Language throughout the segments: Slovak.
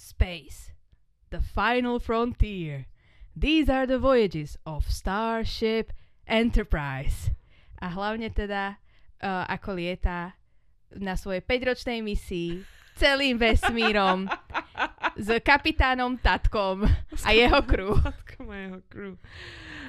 Space. The final frontier. These are the voyages of Starship Enterprise. A hlavne teda, uh, ako lieta na svojej 5-ročnej misii celým vesmírom s kapitánom Tatkom a jeho crew. Tatkom a jeho crew.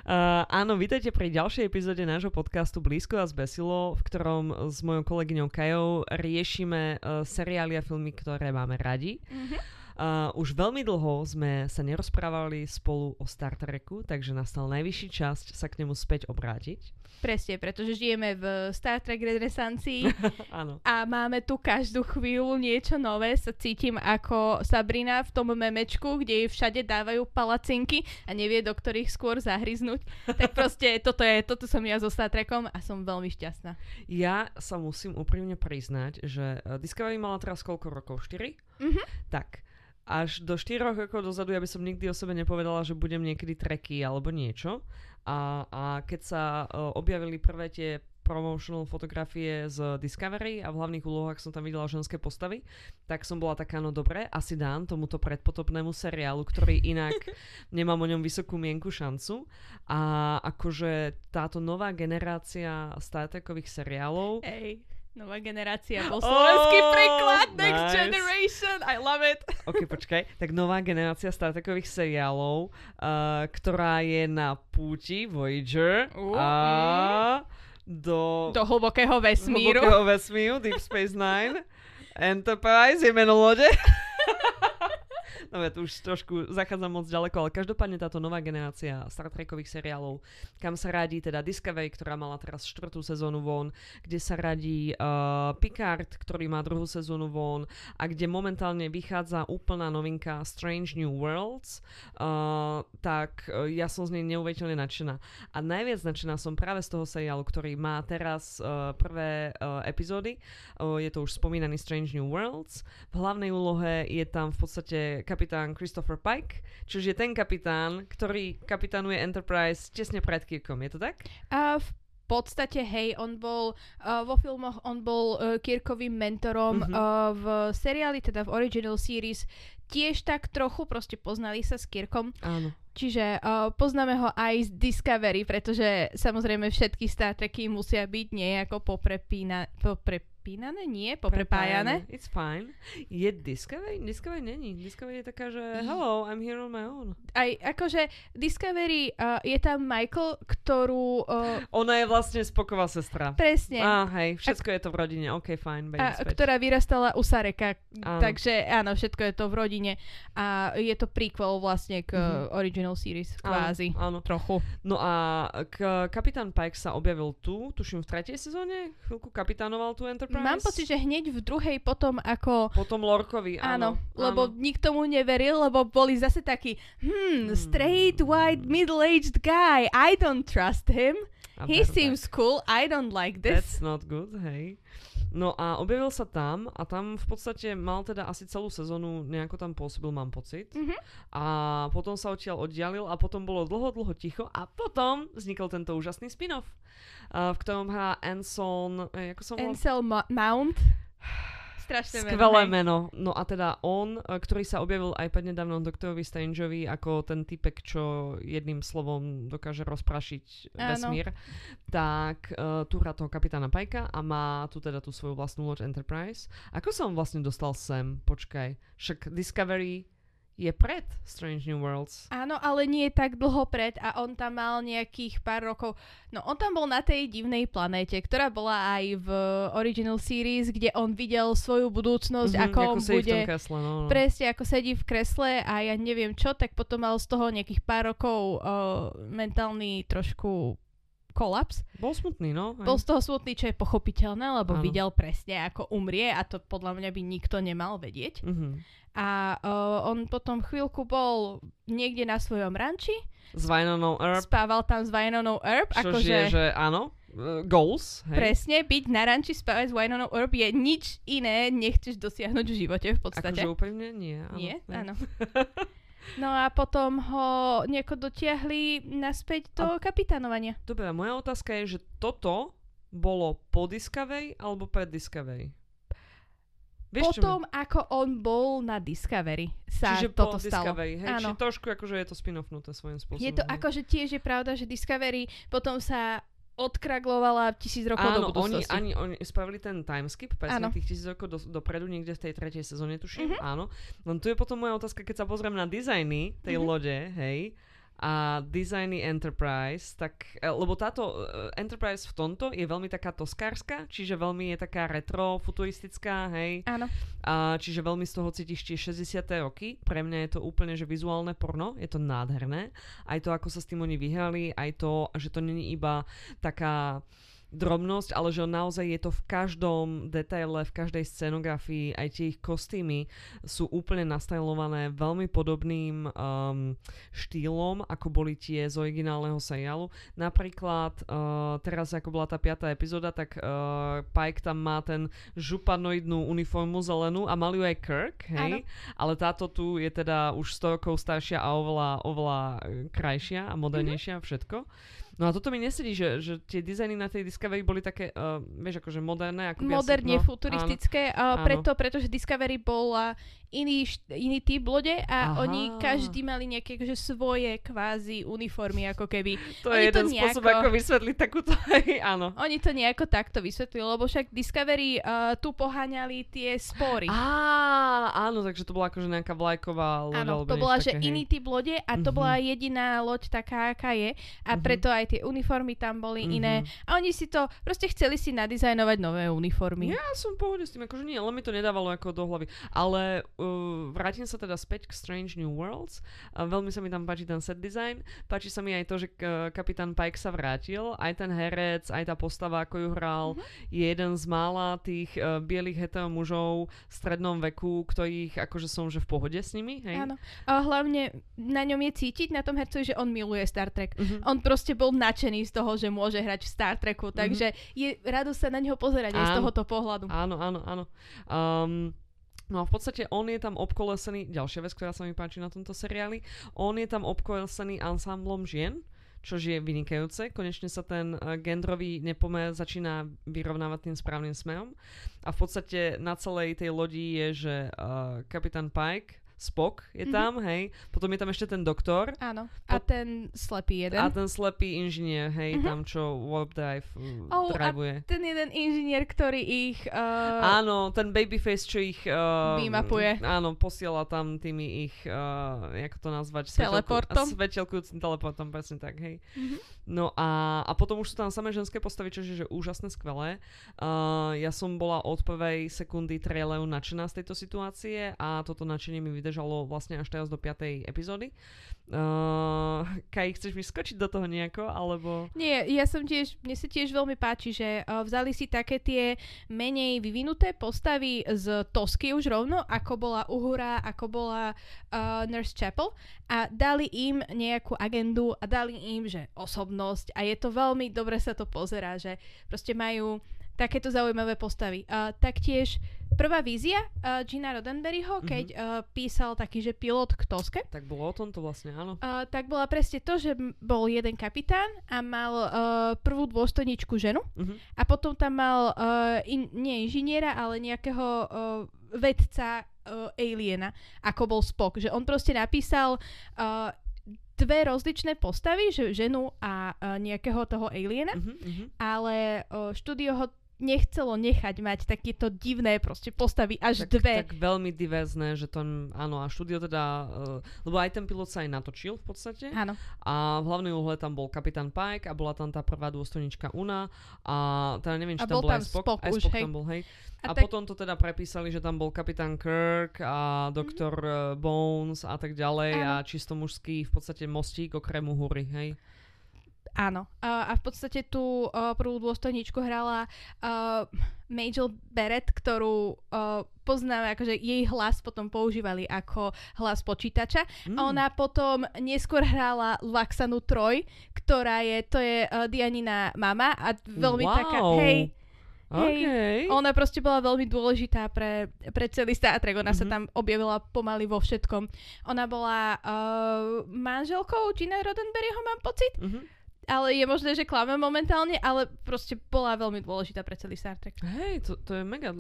Uh, áno, vítajte pri ďalšej epizóde nášho podcastu Blízko a zbesilo, v ktorom s mojou kolegyňou Kajou riešime uh, seriály a filmy, ktoré máme radi. Mm-hmm. Uh, už veľmi dlho sme sa nerozprávali spolu o Star Treku, takže nastal najvyšší čas sa k nemu späť obrátiť. Presne, pretože žijeme v Star Trek renesancii a máme tu každú chvíľu niečo nové. Sa cítim ako Sabrina v tom memečku, kde jej všade dávajú palacinky a nevie, do ktorých skôr zahryznúť. Tak proste toto je, toto som ja so Star Trekom a som veľmi šťastná. Ja sa musím úprimne priznať, že eh, Discovery mala teraz koľko rokov? 4? Mhm. Tak až do 4 rokov dozadu ja by som nikdy o sebe nepovedala, že budem niekedy treky alebo niečo. A, a keď sa uh, objavili prvé tie promotional fotografie z Discovery a v hlavných úlohách som tam videla ženské postavy, tak som bola taká, no dobre, asi dám tomuto predpotopnému seriálu, ktorý inak nemám o ňom vysokú mienku šancu. A akože táto nová generácia Star Trekových seriálov Ej Nová generácia bol slovenský oh, preklad Next nice. Generation. I love it. Ok, počkaj. Tak nová generácia Star Trekových seriálov, uh, ktorá je na púti Voyager uh, a do... Do hlbokého vesmíru. Hlbokého vesmíru, Deep Space Nine. Enterprise je meno lode. No ja tu už trošku zachádzam moc ďaleko, ale každopádne táto nová generácia Star Trekových seriálov, kam sa radí teda Discovery, ktorá mala teraz štvrtú sezónu von, kde sa radí uh, Picard, ktorý má druhú sezónu von a kde momentálne vychádza úplná novinka Strange New Worlds, uh, tak uh, ja som z nej neuveriteľne nadšená. A najviac nadšená som práve z toho seriálu, ktorý má teraz uh, prvé uh, epizódy. Uh, je to už spomínaný Strange New Worlds. V hlavnej úlohe je tam v podstate kapitán Christopher Pike, čiže je ten kapitán, ktorý kapitánuje Enterprise tesne pred Kirkom. Je to tak? A v podstate, hej, on bol uh, vo filmoch, on bol uh, Kirkovým mentorom mm-hmm. uh, v seriáli, teda v original series, tiež tak trochu, proste poznali sa s Kirkom. Áno. Čiže uh, poznáme ho aj z Discovery, pretože samozrejme všetky Star Treky musia byť nejako poprepína, popre, prepínané? Nie, poprepájané. It's fine. Je Discovery? Discovery není. Discovery je taká, že hello, I'm here on my own. Aj akože Discovery uh, je tam Michael, ktorú... Uh, Ona je vlastne spoková sestra. Presne. Á, hej, všetko a, je to v rodine. OK, fine. A, ktorá vyrastala u Sareka. Áno. Takže áno, všetko je to v rodine. A je to prequel vlastne k mm-hmm. original series, kvázi. Áno, áno. Trochu. No a k, Kapitán Pike sa objavil tu, tuším v tretej sezóne, chvíľku kapitánoval tu Enterprise Enterprise? Mám pocit, že hneď v druhej potom ako... Potom Lorkovi, áno. Áno, lebo áno. nikto mu neveril, lebo boli zase takí, hmm, straight, white, middle-aged guy, I don't trust him. A He seems tak. cool, I don't like this. That's not good, hej. No a objavil sa tam a tam v podstate mal teda asi celú sezónu nejako tam pôsobil, mám pocit. Mm-hmm. A potom sa odtiaľ oddialil a potom bolo dlho, dlho ticho a potom vznikol tento úžasný spin-off, uh, v ktorom hrá Anson, eh, ako som Ansel Mount. Strašné Skvelé meno, meno. No a teda on, e, ktorý sa objavil aj nedávnom doktorovi Strangeovi ako ten typek, čo jedným slovom dokáže rozprašiť Áno. vesmír, tak uh, tu hrá toho kapitána Pajka a má tu teda tú svoju vlastnú loď Enterprise. Ako sa on vlastne dostal sem? Počkaj, však Discovery je pred Strange New Worlds. Áno, ale nie tak dlho pred a on tam mal nejakých pár rokov. No on tam bol na tej divnej planéte, ktorá bola aj v original series, kde on videl svoju budúcnosť, mm-hmm, ako, ako on bude... Kresle, no, no. Presne, ako sedí v kresle a ja neviem čo, tak potom mal z toho nejakých pár rokov uh, mentálny trošku kolaps. Bol smutný, no. Aj. Bol z toho smutný, čo je pochopiteľné, lebo Áno. videl presne, ako umrie a to podľa mňa by nikto nemal vedieť. Mm-hmm. A uh, on potom chvíľku bol niekde na svojom ranči. S Vajnonou Herb. Spával tam s Vajnonou Herb. Čo akože, je, že áno, uh, goals. Hej. Presne, byť na ranči spávať s Vajnonou Herb je nič iné, nechceš dosiahnuť v živote v podstate. Akože úplne nie. Áno? Nie, áno. No a potom ho nejako dotiahli naspäť do a, kapitánovania. Dobre, moja otázka je, že toto bolo po Discovery alebo pred Discovery? Vieš, Potom, ako on bol na Discovery, sa Čiže toto po stalo. Discovery, hej, Áno. čiže trošku akože je to spin-offnuté svojím spôsobom. Je to hej. akože tiež je pravda, že Discovery potom sa odkraglovala tisíc rokov do Áno, oni, budúcnosti. ani, oni spravili ten timeskip, presne Áno. tých tisíc rokov do, dopredu, niekde v tej tretej sezóne tuším, Mhm. áno. Len tu je potom moja otázka, keď sa pozriem na dizajny tej Mhm. lode, hej, a dizajny Enterprise, tak, e, lebo táto e, Enterprise v tomto je veľmi taká toskárska, čiže veľmi je taká retro, futuristická, hej, Áno. a čiže veľmi z toho cítiš tie 60. roky. Pre mňa je to úplne, že vizuálne porno, je to nádherné. Aj to, ako sa s tým oni vyhrali, aj to, že to není iba taká drobnosť, ale že naozaj je to v každom detaile, v každej scenografii, aj tie ich kostýmy sú úplne nastajlované veľmi podobným um, štýlom, ako boli tie z originálneho seriálu. Napríklad uh, teraz, ako bola tá piatá epizóda, tak uh, Pike tam má ten županoidnú uniformu zelenú a mal ju aj Kirk, hej? Áno. Ale táto tu je teda už 100 rokov staršia a oveľa, oveľa e, krajšia a modernejšia a všetko. No a toto mi nesedí, že, že tie dizajny na tej Discovery boli také, uh, vieš, akože moderné. Ako Moderne no, futuristické, áno. preto, pretože Discovery bola iný, iný typ lode a Aha. oni každý mali nejaké akože svoje kvázi uniformy, ako keby. To Oni je to jeden spôsob, nejako- ako vysvetliť takúto, hej, áno. Oni to nejako takto vysvetlili, lebo však Discovery uh, tu poháňali tie spory. Á, áno, takže to bola akože nejaká vlajková loď. Áno, to bola, také, že hej. iný typ lode a to Mhm. bola jediná loď taká, aká je a Mhm. preto aj tie uniformy tam boli Mhm. iné a oni si to, proste chceli si nadizajnovať nové uniformy. Ja som v pohode s tým, akože nie, len mi to nedávalo ako do hlavy. Ale uh, vrátim sa teda späť k Strange New Worlds. Uh, veľmi sa mi tam páči ten set design. Páči sa mi aj to, že uh, kapitán Pike sa vrátil. Aj ten herec, aj tá postava, ako ju hral, je jeden z mála tých uh, bielých hetero mužov v strednom veku, ktorých akože som že v pohode s nimi. Hej? Áno. A hlavne na ňom je cítiť, na tom hercovi, že on miluje Star Trek. Mhm. On proste bol nadšený z toho, že môže hrať v Star Treku, takže je rado sa na neho pozerať aj z tohoto pohľadu. Áno, áno, áno. Um, no a v podstate on je tam obkolesený, ďalšia vec, ktorá sa mi páči na tomto seriáli, on je tam obkolesený ansámblom žien, čo je vynikajúce. Konečne sa ten uh, gendrový nepomer začína vyrovnávať tým správnym smerom. A v podstate na celej tej lodi je, že uh, kapitán Pike, Spock je Mhm. tam, hej. Potom je tam ešte ten doktor Áno. A Po- ten slepý jeden. a ten slepý inžinier, hej, Mhm. tam čo warp drive uh, Oh, a drivuje. ten jeden inžinier, ktorý ich... Uh, Áno, ten babyface, čo ich... Uh, Vymapuje. Áno, posiela tam tými ich, uh, jak to nazvať? Teleportom. Svetelkujúcim teleportom, presne tak, hej. Mhm. No a, a potom už sú tam samé ženské postavy, čo je že úžasné, skvelé. Uh, ja som bola od prvej sekundy traileru nadšená z tejto situácie a toto nadšenie mi vydržalo vlastne až teraz do 5. epizódy. Uh, Kaj, chceš vyskočiť do toho nejako, alebo... Nie, ja som tiež, mne sa tiež veľmi páči, že uh, vzali si také tie menej vyvinuté postavy z Tosky už rovno, ako bola Uhura, ako bola uh, Nurse Chapel a dali im nejakú agendu a dali im, že osobnosť a je to veľmi dobre sa to pozerá, že proste majú takéto zaujímavé postavy. Uh, taktiež prvá vízia uh, Gina Roddenberryho, keď Mhm. uh, písal taký, že pilot k Toske, Tak bolo o tomto vlastne, áno. Uh, tak bola presne to, že bol jeden kapitán a mal uh, prvú dôstojničku ženu Uh-huh. a potom tam mal uh, in, nie inžiniera, ale nejakého uh, vedca uh, aliena, ako bol Spock. Že on proste napísal uh, dve rozličné postavy, že ženu a uh, nejakého toho aliena, Uh-huh, uh-huh. ale uh, štúdio ho nechcelo nechať mať takéto divné proste postavy až tak, dve. tak veľmi diverzné, že to, áno, a štúdio teda, uh, lebo aj ten pilot sa aj natočil v podstate Áno. a v hlavnej úhle tam bol kapitán Pike a bola tam tá prvá dôstojnička Una a teda neviem, či A tam bol bol tam aj Spock, Spock aj už, Spock hej. tam bol, hej. A A, tak- potom to teda prepísali, že tam bol kapitán Kirk a doktor uh, Bones a tak ďalej Áno. a čisto mužský v podstate mostík okrem Uhury, hej. Áno. A, a v podstate tú uh, prvú dôstojničku hrala uh, Majel Barrett, ktorú uh, poznáme, akože jej hlas potom používali ako hlas počítača. Mm. A ona potom neskôr hrala Laxanu Troj, ktorá je, to je uh, Dianina mama a veľmi Wow. taká, hej, Hej, Okay. ona proste bola veľmi dôležitá pre, pre celý Star Trek. Ona sa Mhm. tam objavila pomaly vo všetkom. Ona bola uh, manželkou Gina Roddenberryho, mám pocit. Uh-huh. Ale je možné, že klame momentálne, ale proste bola veľmi dôležitá pre celý Star Trek. Hej, to, to je mega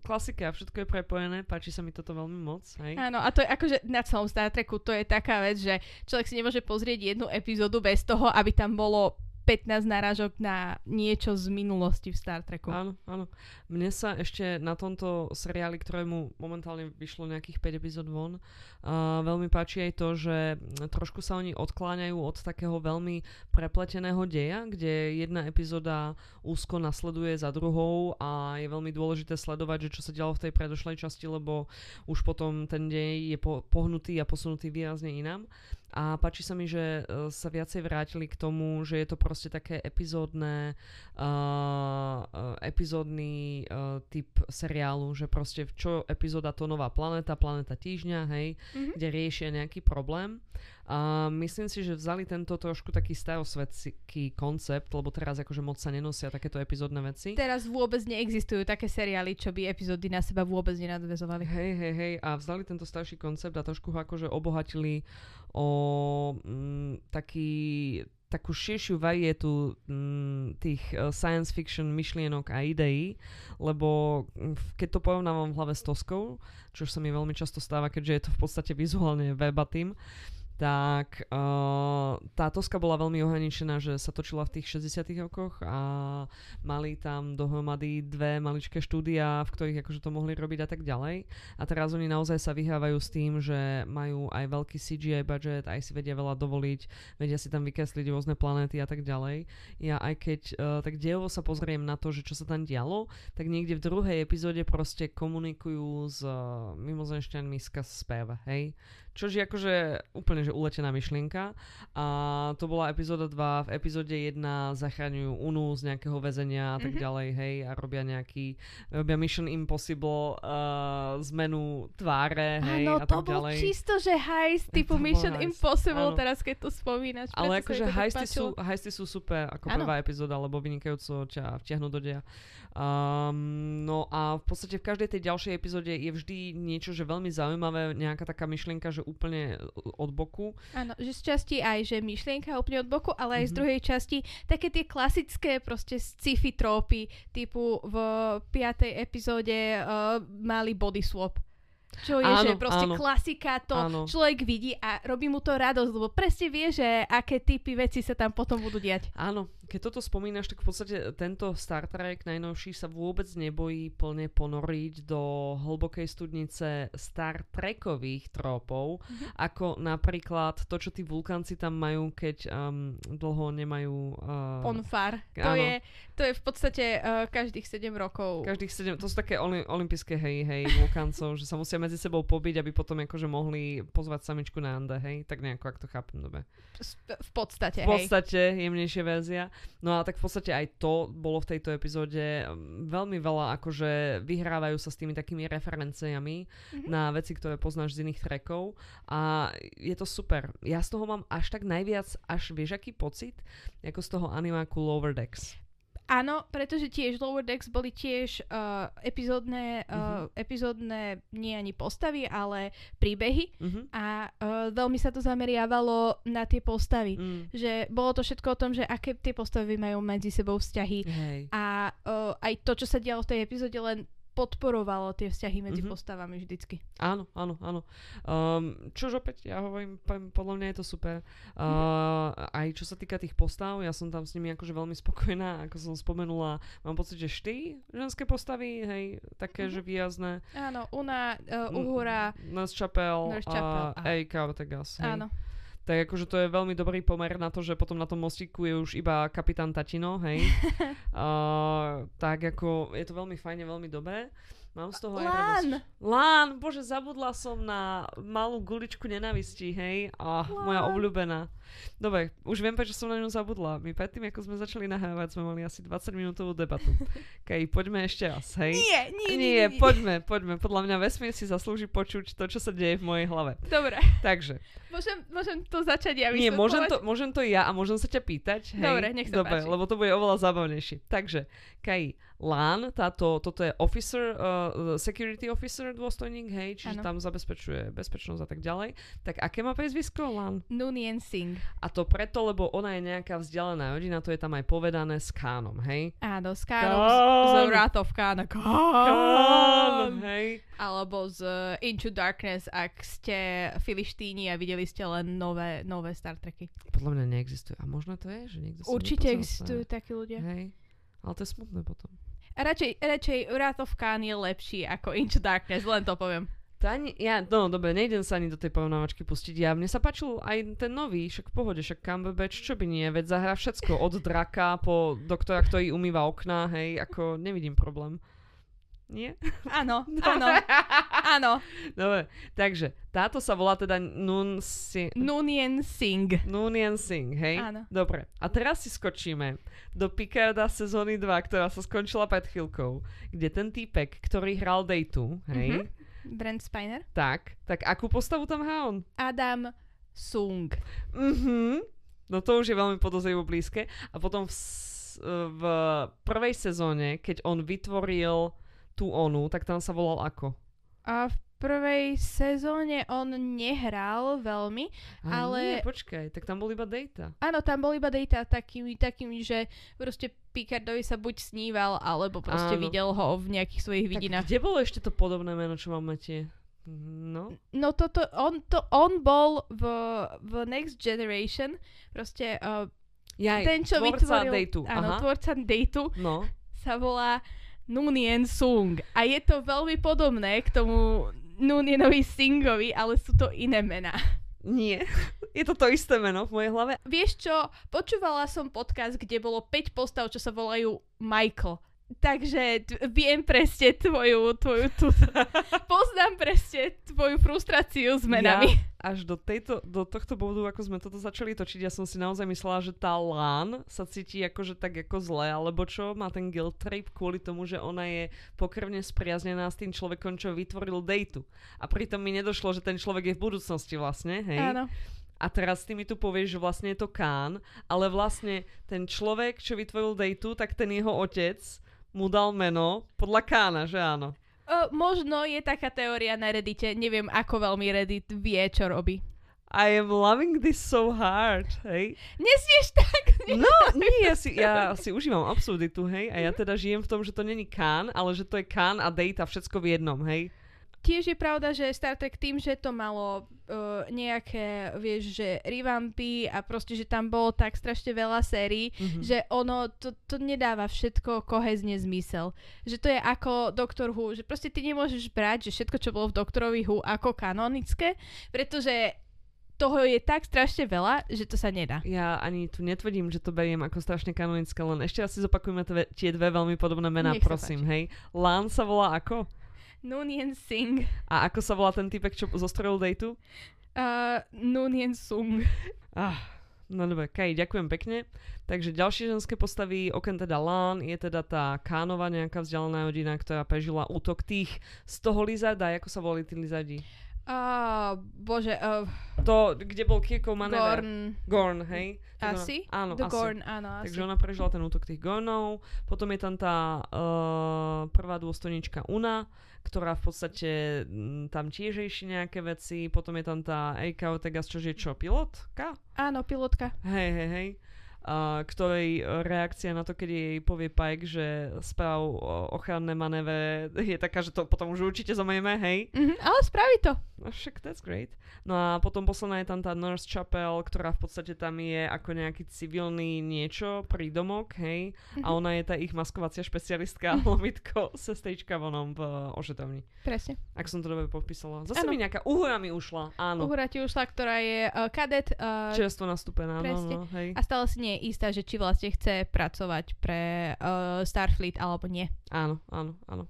klasika, všetko je prepojené, páči sa mi toto veľmi moc, hej. Áno, a to je akože na celom Star Treku, to je taká vec, že človek si nemôže pozrieť jednu epizódu bez toho, aby tam bolo 15 náražok na niečo z minulosti v Star Treku. Áno, áno. Mne sa ešte na tomto seriáli, ktorému momentálne vyšlo nejakých 5 epizód von, uh, veľmi páči aj to, že trošku sa oni odkláňajú od takého veľmi prepleteného deja, kde jedna epizóda úzko nasleduje za druhou a je veľmi dôležité sledovať, že čo sa dialo v tej predošlej časti, lebo už potom ten dej je po- pohnutý a posunutý výrazne inám. A páči sa mi, že uh, sa viacej vrátili k tomu, že je to proste také epizódne, uh, epizódny uh, typ seriálu, že proste čo epizóda to nová planeta, planeta týždňa, hej, Mhm. kde riešia nejaký problém. A myslím si, že vzali tento trošku taký starosvedský koncept, lebo teraz akože moc sa nenosia takéto epizódne veci. Teraz vôbec neexistujú také seriály, čo by epizódy na seba vôbec nenadvezovali. Hej, hej, hej. A vzali tento starší koncept a trošku ho akože obohatili o mm, taký, takú širšiu varietu mm, tých uh, science fiction myšlienok a ideí, lebo mm, keď to porovnávam v hlave s Toskou, čo sa mi veľmi často stáva, keďže je to v podstate vizuálne verbatim, tak uh, tá Toska bola veľmi ohraničená, že sa točila v tých 60 rokoch a mali tam dohromady dve maličké štúdia, v ktorých akože to mohli robiť a tak ďalej. A teraz oni naozaj sa vyhrávajú s tým, že majú aj veľký CGI budget, aj si vedia veľa dovoliť, vedia si tam vykresliť rôzne planéty a tak ďalej. Ja aj keď uh, tak dejovo sa pozriem na to, že čo sa tam dialo, tak niekde v druhej epizóde proste komunikujú s uh, mimozemšťanmi skrz spev, hej? Čož je akože úplne že uletená myšlienka. A to bola epizóda 2. V epizóde 1 zachraňujú Unu z nejakého väzenia a tak Mhm. ďalej, hej, a robia nejaký, robia Mission Impossible uh, zmenu tváre, hej, Áno, a to tak bol ďalej. čisto, že heist typu To bol Mission heist, Impossible, áno. teraz keď to spomínaš. Ale akože to heisty sú, heisty sú super, ako Áno. prvá epizóda, lebo vynikajúco ťa vtiahnu do deja. Um, no a v podstate v každej tej ďalšej epizóde je vždy niečo, že veľmi zaujímavé, nejaká taká myšlienka, že úplne od boku. Áno, že z časti aj, že myšlienka úplne od boku, ale aj z Mhm. druhej časti také tie klasické proste sci-fi trópy, typu v piatej epizóde uh, mali body swap. Čo je, Áno, že proste áno. klasika, to Áno. človek vidí a robí mu to radosť, lebo presne vie, že aké typy veci sa tam potom budú diať. Áno, keď toto spomínaš, tak v podstate tento Star Trek najnovší sa vôbec nebojí plne ponoriť do hlbokej studnice Star Trekových trópov, Mhm. ako napríklad to, čo tí vulkanci tam majú, keď um, dlho nemajú... Uh, Ponfar. To áno. je, to je v podstate uh, každých 7 rokov. Každých sedem, to sú také oli, olympijské hej, hej, vulkancov, že sa musia medzi sebou pobiť, aby potom akože mohli pozvať samičku na Ande, hej, tak nejako, ak to chápem, dobre. S- V podstate, V hej. podstate jemnejšia verzia. No a tak v podstate aj to bolo v tejto epizóde um, veľmi veľa, akože vyhrávajú sa s tými takými referenciami Mhm. na veci, ktoré poznáš z iných trackov a je to super. Ja z toho mám až tak najviac, až vieš aký pocit, ako z toho animáku Lower Decks. Áno, pretože tiež Lower Decks boli tiež uh, epizódne, uh, epizódne nie ani postavy, ale príbehy Mhm. a uh, veľmi sa to zameriavalo na tie postavy. Mm. Že bolo to všetko o tom, že aké tie postavy majú medzi sebou vzťahy Hej. a uh, aj to, čo sa dialo v tej epizóde, len podporovalo tie vzťahy medzi Mhm. postavami vždycky. Áno, áno, áno. Um, čož opäť, ja hovorím, podľa mňa je to super. Uh, aj čo sa týka tých postav, ja som tam s nimi akože veľmi spokojná, ako som spomenula. Mám pocit, že štyri ženské postavy, hej, také, Mhm. že výrazné. Áno, Una, uh, Uhura, Nurse Chapel a Erika Ortegas. Hej. Tak akože to je veľmi dobrý pomer na to, že potom na tom mostíku je už iba kapitán Tatino, hej. uh, tak ako je to veľmi fajne, veľmi dobré. Mám z toho aj radosť. Lán! Lán, bože, zabudla som na malú guličku nenávisti, hej? Ah, moja Lán. obľúbená. Dobre, už viem, prečo som na ňu zabudla. My predtým, ako sme začali nahrávať, sme mali asi 20 minútovú debatu. Kej, poďme ešte raz, hej? Nie, nie, nie, Nie, poďme, poďme. Podľa mňa vesmír si zaslúži počuť to, čo sa deje v mojej hlave. Dobre, Takže, môžem, môžem to začať ja nie, môžem to, môžem to ja a môžem sa ťa pýtať, hej? Dobre, nech sa Dobre, páči. lebo to bude oveľa zábavnejšie. Takže, Kaji, Lán, táto, toto je officer, uh, security officer dôstojník, hej, čiže Áno. tam zabezpečuje bezpečnosť a tak ďalej. Tak aké má priezvisko Lán? Nunien Singh. A to preto, lebo ona je nejaká vzdialená rodina, to je tam aj povedané s Kánom, hej? Áno, s Kánom z, Kán. z Wrath of Khan. Kán, hej? Alebo z uh, Into Darkness, ak ste filištíni a videli ste len nové, nové Star Treky. Podľa mňa neexistuje. A možno to je, že niekto Určite existujú takí ľudia. Hej. Ale to je smutné potom. A radšej, radšej Wrath of Khan je lepší ako Into Darkness, len to poviem. To ani, ja, no dobre, nejdem sa ani do tej porovnávačky pustiť. Ja, mne sa páčil aj ten nový, však v pohode, však Cumberbatch, čo by nie, veď zahrá všetko, od draka po doktora, ktorý umýva okná, hej, ako nevidím problém. Nie? Áno, áno, áno. Dobre, takže táto sa volá teda Nun si... Nunien Singh. Nunien Singh, hej? Áno. Dobre, a teraz si skočíme do Picarda sezóny 2, ktorá sa skončila pred chvíľkou, kde ten týpek, ktorý hral Dejtu, hej, Mhm. Brent Spiner. tak, tak akú postavu tam hrá on? Adam Sung. Mhm. No to už je veľmi podozrivo blízke. A potom v, s- v prvej sezóne, keď on vytvoril tú onu, tak tam sa volal ako? A v prvej sezóne on nehral veľmi. A Ale- Nie, počkaj, tak tam bol iba Data. Áno, tam bol iba data takými, takými, že proste Picardovi sa buď sníval, alebo proste Áno. videl ho v nejakých svojich Tak vidinách. kde bolo ešte to podobné meno, čo máme tie? No, No toto, on, to, on bol v, v Next Generation, proste uh, ja, ten, čo tvorca vytvoril... Dejtu. Áno, Aha. tvorca Dejtu No, sa volá Nunien Sung. A je to veľmi podobné k tomu Nunienovi Singovi, ale sú to iné mená. nie. Je to to isté meno v mojej hlave. Vieš čo, počúvala som podcast, kde bolo 5 postav, čo sa volajú Michael. Takže t- viem presne tvoju, tvoju tú, poznám presne tvoju frustráciu s menami. Ja až do, tejto, do tohto bodu, ako sme toto začali točiť, ja som si naozaj myslela, že tá Lán sa cíti akože tak ako zle, alebo čo, má ten guilt trip kvôli tomu, že ona je pokrvne spriaznená s tým človekom, čo vytvoril Dejtu. A pritom mi nedošlo, že ten človek je v budúcnosti vlastne, hej? Áno. A teraz ty mi tu povieš, že vlastne je to Kán, ale vlastne ten človek, čo vytvoril Dejtu, tak ten jeho otec mu dal meno podľa Kána, že áno? O, možno je taká teória na Reddite, neviem ako veľmi Reddit vie, čo robí. I am loving this so hard, hej? Nesmieš tak! No, nie, ja si, ja si užívam absurditu, hej? A ja teda žijem v tom, že to není Kán, ale že to je Kán a Data všetko v jednom, hej? Tiež je pravda, že Star Trek tým, že to malo uh, nejaké, vieš, že revampy a proste, že tam bolo tak strašne veľa sérií, Mhm. že ono, to, to nedáva všetko kohezne zmysel. Že to je ako Doctor Who, že proste ty nemôžeš brať, že všetko, čo bolo v Doktorovi Who ako kanonické, pretože toho je tak strašne veľa, že to sa nedá. Ja ani tu netvrdím, že to beriem ako strašne kanonické, len ešte raz si zopakujme tve, tie dve veľmi podobné mená, Nech prosím, hej? Lán sa volá ako? Nunien Singh, A ako sa volá ten typek, čo zostrojil Dejtu? uh, Nunien Sung. Ah, no dobre, Kaj, ďakujem pekne. Takže ďalšie ženské postavy, okrem teda Lán, je teda tá Kánova nejaká vzdialená rodina, ktorá prežila útok tých z toho lizarda, ako sa volali tí lizardi? Uh, bože, uh, To, kde bol Kirkov manéver. Gorn. Gorn, hej? Tak ona- Asi? Áno, The asi. Gorn, áno, asi. Takže ona prežila ten útok tých Gornov. Potom je tam tá uh, prvá dôstojnička Una, ktorá v podstate m, tam tiež rieši nejaké veci. Potom je tam tá Erika Ortegas, čo je čo, pilotka? Áno, pilotka. Hej, hej, hej. A ktorej e, reakcia na to, keď jej povie Pike, že správ o- ochranné manévre je taká, že to potom už určite zomejme, hej. Mhm, ale spraví to. No však that's great. No a potom posledná je tam tá Nurse Chapel, ktorá v podstate tam je ako nejaký civilný niečo, prídomok, hej. A Mhm. ona je tá ich maskovacia špecialistka, lomitko, sestrička vonom v ošetovni. Presne. Ak som to dobre popísala. Zase Áno. mi nejaká uhora mi ušla, áno. Uhora ti ušla, ktorá je uh, kadet uh, Čerstvo nastúpená, no, presne. no, hej. a stále si nie je istá, že či vlastne chce pracovať pre uh, Starfleet alebo nie. Áno, áno, áno.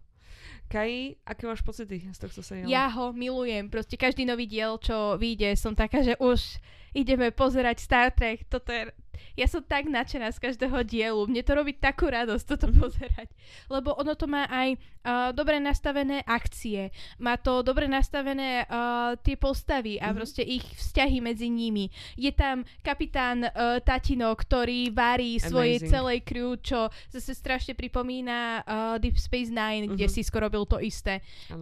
Kai, aké máš pocity z tohto seriálu? Ja ho milujem. Proste každý nový diel, čo vyjde, som taká, že už ideme pozerať Star Trek. Toto je, ja som tak nadšená z každého dielu. Mne to robí takú radosť toto Mhm. pozerať. Lebo ono to má aj uh, dobre nastavené akcie. Má to dobre nastavené uh, tie postavy a Mhm. proste ich vzťahy medzi nimi. Je tam kapitán uh, Tatino, ktorý varí svojej Amazing. celej crew, čo zase strašne pripomína uh, Deep Space Nine, kde Mhm. Sisko robil to isté.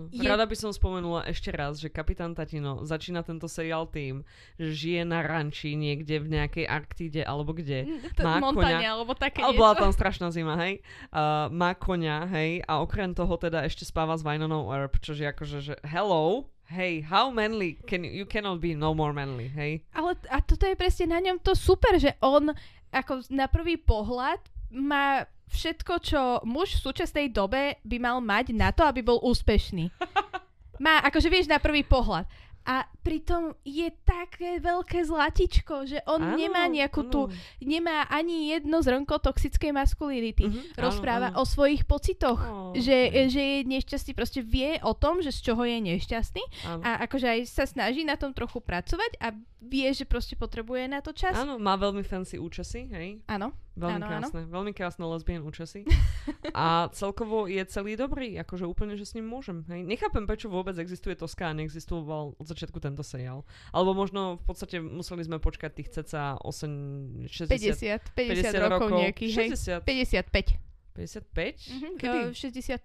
Je- Rada by som spomenula ešte raz, že kapitán Tatino začína tento seriál tým, že žije na ranči niekde v nejakej Arktíde alebo kde. To Má Montane, koňa. alebo také Ale bola tam strašná zima, hej. Uh, má koňa, hej. A okrem toho teda ešte spáva s Vajnonou Earp, čo je akože, že hello, hey, how manly can you, you cannot be no more manly, hej. Ale a toto je presne na ňom to super, že on ako na prvý pohľad má všetko, čo muž v súčasnej dobe by mal mať na to, aby bol úspešný. Má, akože vieš, na prvý pohľad. A pritom je také veľké zlatičko, že on Áno, nemá nejakú tú, áno. nemá ani jedno zrnko toxickej maskulinity. Mhm, áno, Rozpráva áno. o svojich pocitoch. Ó, Že, hej, že je nešťastný, proste vie o tom, že z čoho je nešťastný áno. a akože aj sa snaží na tom trochu pracovať a vie, že proste potrebuje na to čas. Áno, má veľmi fancy účesy, hej. Áno. Veľmi Áno, áno. krásne, veľmi krásne lesbian účesy. A celkovo je celý dobrý, akože úplne, že s ním môžem. Hej. Nechápem, prečo vôbec existuje Toska a neexistoval od začiatku tento seriál. Alebo možno v podstate museli sme počkať tých ceca 8, 60, 50, 50, 50 rokov, nejakých, hej. 60, 55. 55? Mhm, Kedy? v 67.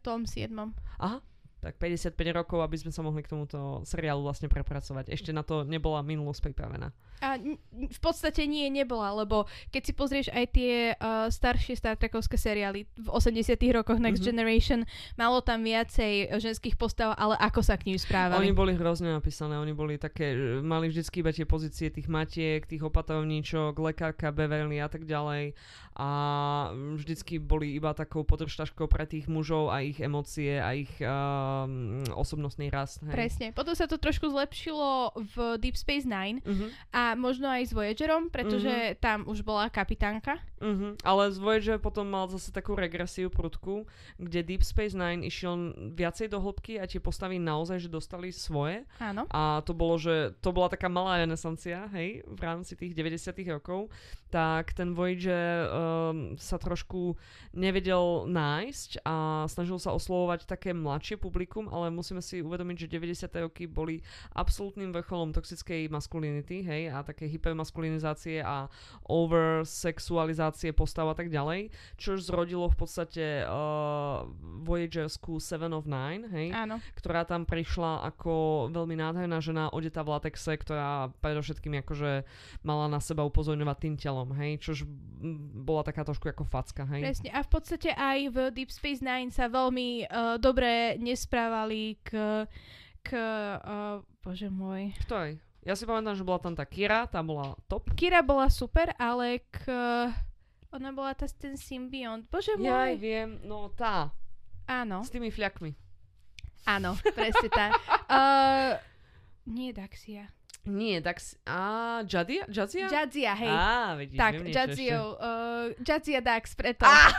Aha, tak 55 rokov, aby sme sa mohli k tomuto seriálu vlastne prepracovať. Ešte na to nebola minulosť pripravená. A v podstate nie, nebola, lebo keď si pozrieš aj tie uh, staršie Star Trekovské seriály v 80 rokoch Next Mhm. Generation, malo tam viacej eh, ženských postav, ale ako sa k ním Oni správali. boli hrozne napísané, oni boli také, že mali vždycky iba tie pozície tých matiek, tých opatrovníčok, lekárka Beverly a tak ďalej a vždycky boli iba takou podržtaškou pre tých mužov a ich emócie a ich um, osobnostný rast. Hej. Presne. Potom sa to trošku zlepšilo v Deep Space Nine Uh-huh, a možno aj s Voyagerom, pretože Mhm. tam už bola kapitánka. uh-huh. Ale z Voyager potom mal zase takú regresiu prudku, kde Deep Space Nine išiel viacej do hĺbky a tie postavy naozaj že dostali svoje Áno. a to bolo, že to bola taká malá renesancia, hej, v rámci tých 90 rokov, tak ten Voyager um, sa trošku nevedel nájsť a snažil sa oslovovať také mladšie publikum, ale musíme si uvedomiť, že 90. roky boli absolútnym vrcholom toxickej maskulinity, hej, a také hypermaskulinizácie a oversexualizácie postav a tak ďalej, čo zrodilo v podstate uh, Voyagerskú Seven of Nine, hej, Áno. ktorá tam prišla ako veľmi nádherná žena odetá v latexe, ktorá predovšetkým akože mala na seba upozorňovať tým telom, hej, čož bola taká trošku ako facka, hej. Presne. A v podstate aj v Deep Space Nine sa veľmi uh, dobre nesprávali k, k uh, bože môj. Ktorej? Ja si pamätám, že bola tam tá Kira, tá bola top. Kira bola super, ale k... Ona bola tá, ten symbiont. Bože Ja aj môj. viem, no tá, Áno, s tými fľakmi. áno, presne tá. Uh, nie Daxia. Nie, tak si... Á, Jadia? Jadzia? Jadzia, hej. Á, vidíš, tak. Jadzio, uh, Jadzia Dax, preto. Á!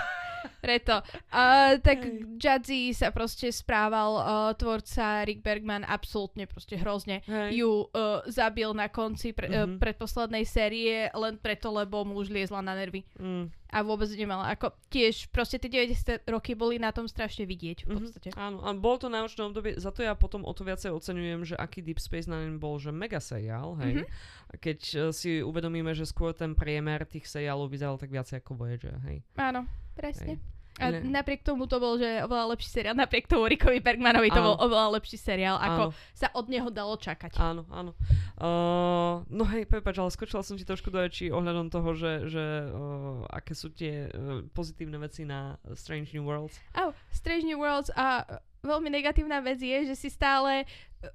Preto. Uh, tak. Jadzi sa proste správal uh, tvorca Rick Bergman absolútne proste hrozne. Hej. Ju uh, zabil na konci pre, uh, Mhm. predposlednej série len preto, lebo mu už liezla na nervy. Mm, A vôbec nemala. Ako tiež proste tie 90 roky boli na tom strašne vidieť v mhm, podstate. Áno, a bolo to náročné obdobie, za to ja potom o to viacej oceňujem, že aký Deep Space Nine bol, že mega seriál, hej. Mhm. A Keď uh, si uvedomíme, že skôr ten priemer tých seriálov vyzeral tak viacej ako Voyager, hej. Áno, presne. Hej. A Ne- napriek tomu to bol, že oveľa lepší seriál. Napriek tomu Rickovi Bergmanovi to Áno. bol oveľa lepší seriál, ako Áno. sa od neho dalo čakať. Áno, áno. Uh, no hej, prepač, ale skočila som ti trošku do rečí ohľadom toho, že, že uh, aké sú tie uh, pozitívne veci na Strange New Worlds. Oh, Strange New Worlds a uh, veľmi negatívna vec je, že si stále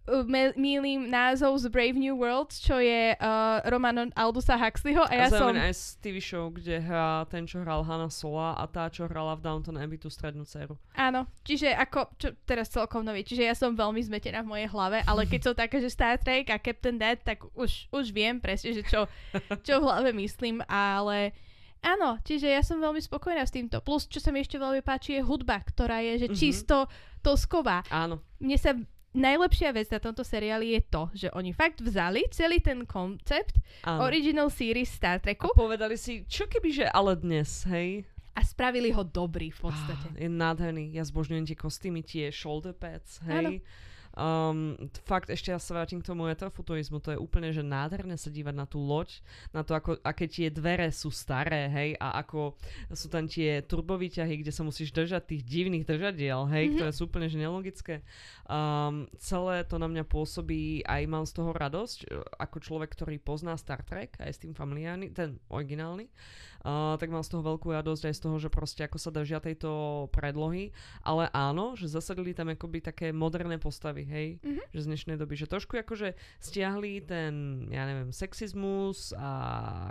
uh, me- mýlim názov z Brave New Worlds, čo je uh, román Aldusa Huxleyho a ja som... zároveň aj z TV show, kde hrá ten, čo hral Hanna Sola a tá, čo hrala v Downton Abbey tú strednú dceru. Áno, čiže ako, čo teraz celkom nový, čiže ja som veľmi zmetená v mojej hlave, ale keď som taká, že Star Trek a Captain Dead, tak už, už viem presne, že čo, čo v hlave myslím, ale áno, čiže ja som veľmi spokojná s týmto. Plus, čo sa mi ešte veľmi páči, je hudba, ktorá je, že Mhm. čisto tosková. Áno. Mne sa najlepšia vec na tomto seriáli je to, že oni fakt vzali celý ten koncept Áno. original series Star A Treku povedali si, čo keby, že ale dnes, hej? a spravili ho dobrý v podstate. Ah, je nádherný. Ja zbožňujem tie kostýmy, tie shoulder pads, Áno. Um, fakt, ešte ja sa vrátim k tomu retrofuturizmu, to je úplne, že nádherné sa dívať na tú loď, na to, ako, aké tie dvere sú staré, hej, a ako sú tam tie turbovýťahy, kde sa musíš držať tých divných držadiel, hej, Mhm. ktoré sú úplne že nelogické. Um, celé to na mňa pôsobí, aj mám z toho radosť, e, ako človek, ktorý pozná Star Trek, aj s tým familiárny, ten originálny, uh, tak mám z toho veľkú radosť aj z toho, že proste ako sa držia tejto predlohy, ale áno, že zasadili tam akoby také moderné postavy, hej, Mhm. že z dnešnej doby, že trošku akože stiahli ten, ja neviem, sexizmus a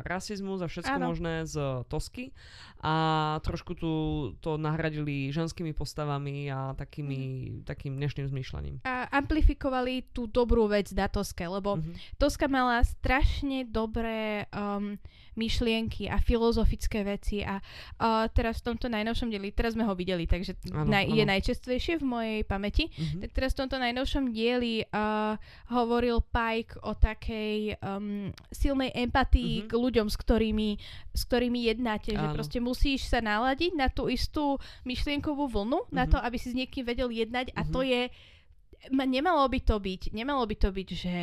rasizmus a všetko Áno. možné z Tosky a trošku tu to nahradili ženskými postavami a takými, Mhm. takým dnešným zmýšľaním. A amplifikovali tú dobrú vec na Toske, lebo Mhm. Toska mala strašne dobré um, myšlienky a filozofické veci a uh, teraz v tomto najnovšom dieli, teraz sme ho videli, takže Áno, naj, je áno. najčastejšie v mojej pamäti, Mhm. tak teraz v tomto najnovšom dieli uh, hovoril Pike o takej um, silnej empatii Mhm. k ľuďom, s ktorými, s ktorými jednáte, že Áno. proste musíš sa naladiť na tú istú myšlienkovú vlnu, na to, Mhm. aby si s niekým vedel jednať a Mhm. to je ma, nemalo by to byť, nemalo by to byť, že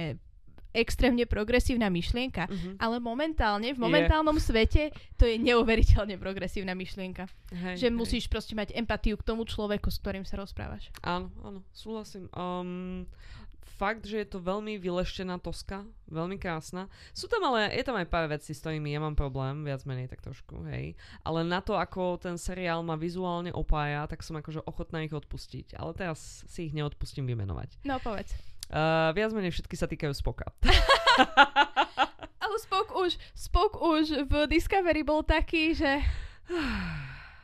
extrémne progresívna myšlienka, Mhm. ale momentálne, v momentálnom svete, to je neuveriteľne progresívna myšlienka. Hej, že hej. musíš proste mať empatiu k tomu človeku, s ktorým sa rozprávaš. Áno, áno, súhlasím. Um, fakt, že je to veľmi vyleštená toska, veľmi krásna. Sú tam ale, je tam aj pár vecí, s ktorými ja mám problém, viac menej tak trošku, hej. Ale na to, ako ten seriál ma vizuálne opája, tak som akože ochotná ich odpustiť. Ale teraz si ich neodpustím vymenovať. No povedz. Uh, viac menej všetky sa týkajú Spoka. Ale Spock už, Spock už v Discovery bol taký, že...